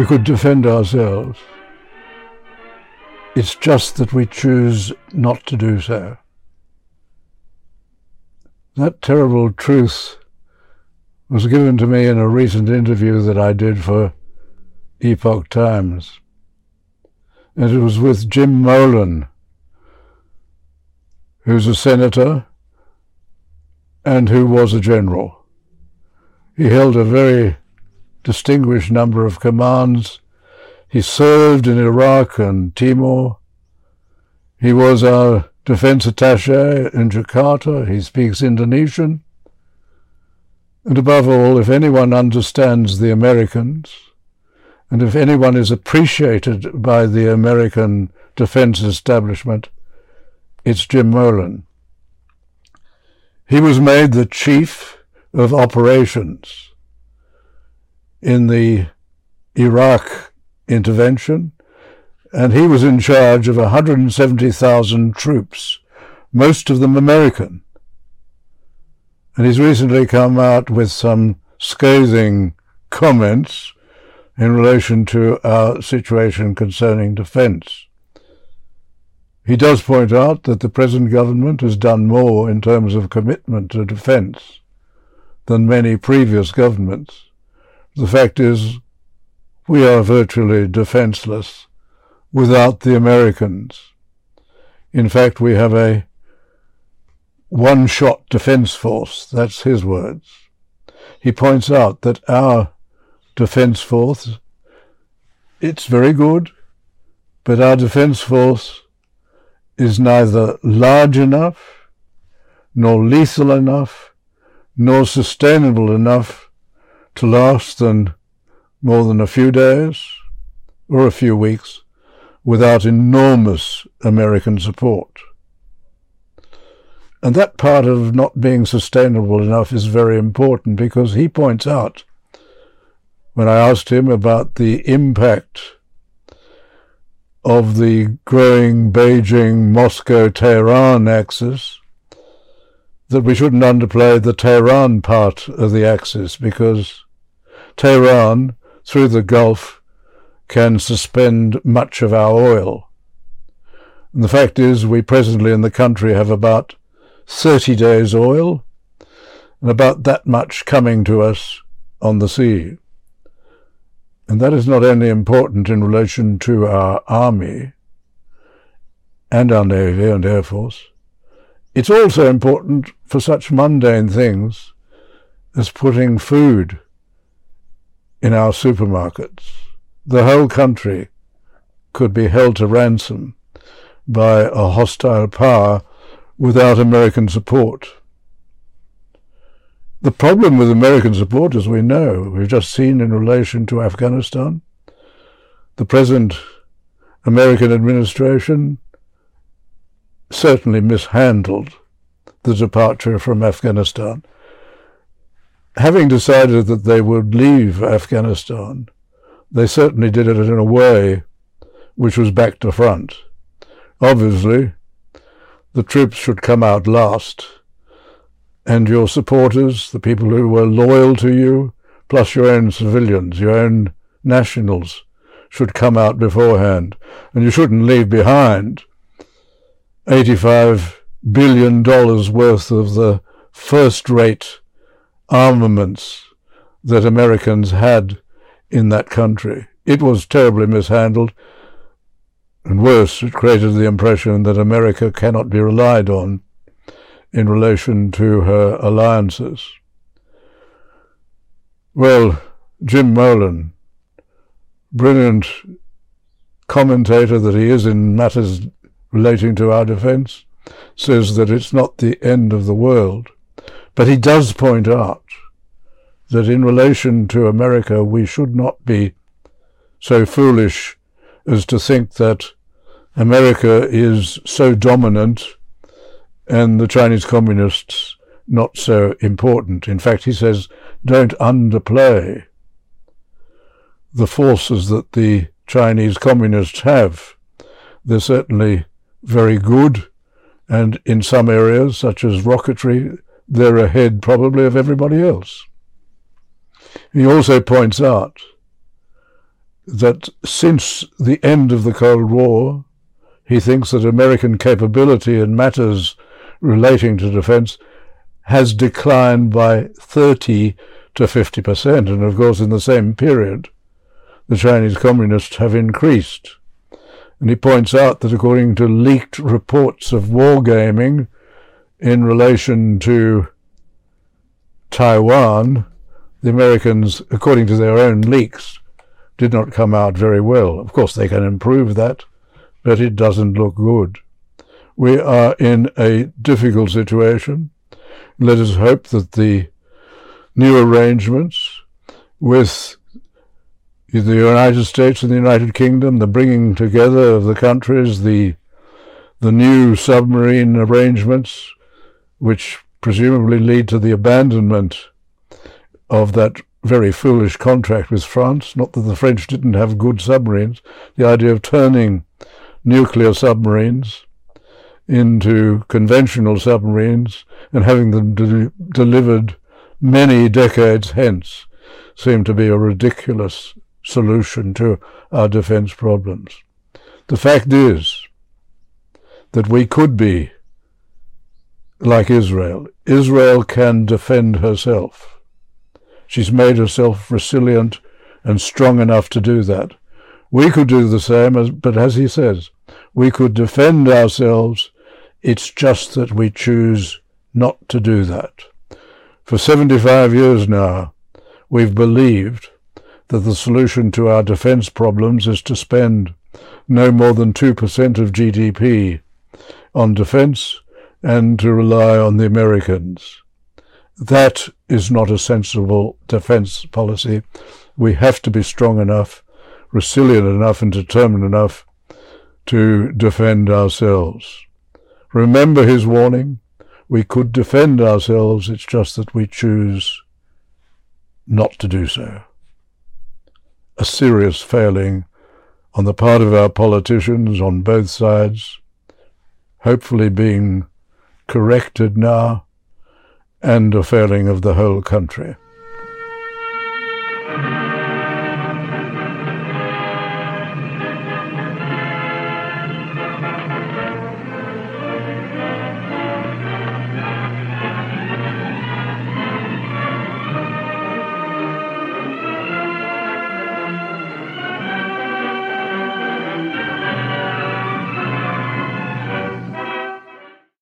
we could defend ourselves. It's just that we choose not to do so. That terrible truth was given to me in a recent interview that I did for Epoch Times. And it was with Jim Molan, who's a senator and who was a general. He held a very distinguished number of commands. He served in Iraq and Timor. He was our defense attaché in Jakarta. He speaks Indonesian. And above all, if anyone understands the Americans, and if anyone is appreciated by the American defense establishment, it's Jim Molan. He was made the chief of operations in the Iraq intervention, and he was in charge of 170,000 troops, most of them American. And he's recently come out with some scathing comments in relation to our situation concerning defence. He does point out that the present government has done more in terms of commitment to defence than many previous governments. The fact is, we are virtually defenceless without the Americans. In fact, we have a one-shot defence force. That's his words. He points out that our defence force, it's very good, but our defence force is neither large enough, nor lethal enough, nor sustainable enough to last than more than a few days or a few weeks without enormous American support. And that part of not being sustainable enough is very important because he points out, when I asked him about the impact of the growing Beijing, Moscow, Tehran axis, that we shouldn't underplay the Tehran part of the axis because Tehran, through the Gulf, can suspend much of our oil. And the fact is, we presently in the country have about 30 days oil and about that much coming to us on the sea. And that is not only important in relation to our army and our navy and air force, it's also important for such mundane things as putting food in our supermarkets. The whole country could be held to ransom by a hostile power without American support. The problem with American support, as we know, we've just seen in relation to Afghanistan, the present American administration certainly mishandled the departure from Afghanistan. Having decided that they would leave Afghanistan, they certainly did it in a way which was back to front. Obviously, the troops should come out last and your supporters, the people who were loyal to you, plus your own civilians, your own nationals, should come out beforehand. And you shouldn't leave behind $85 billion worth of the first-rate armaments that Americans had in that country. It was terribly mishandled. And worse, it created the impression that America cannot be relied on in relation to her alliances. Well, Jim Molan, brilliant commentator that he is in matters relating to our defence, says that it's not the end of the world. But he does point out that in relation to America, we should not be so foolish as to think that America is so dominant and the Chinese communists not so important. In fact, he says, don't underplay the forces that the Chinese communists have. They're certainly very good, and in some areas, such as rocketry, they're ahead probably of everybody else. He also points out that since the end of the Cold War, he thinks that American capability in matters relating to defense has declined by 30 to 50%. And of course, in the same period, the Chinese communists have increased. And he points out that according to leaked reports of wargaming in relation to Taiwan, the Americans, according to their own leaks, did not come out very well. Of course, they can improve that, but it doesn't look good. We are in a difficult situation. Let us hope that the new arrangements with the United States and the United Kingdom, the bringing together of the countries, the the new submarine arrangements, which presumably lead to the abandonment of that very foolish contract with France. Not that the French didn't have good submarines. The idea of turning nuclear submarines into conventional submarines and having them de- delivered many decades hence seemed to be a ridiculous solution to our defense problems. The fact is that we could be like Israel. Israel can defend herself. She's made herself resilient and strong enough to do that. We could do the same, as, but as he says, we could defend ourselves. It's just that we choose not to do that. For 75 years now, we've believed that the solution to our defense problems is to spend no more than 2% of GDP on defense and to rely on the Americans. That is not a sensible defense policy. We have to be strong enough, resilient enough, and determined enough to defend ourselves. Remember his warning. We could defend ourselves, it's just that we choose not to do so. A serious failing on the part of our politicians on both sides, hopefully being corrected now, and a failing of the whole country.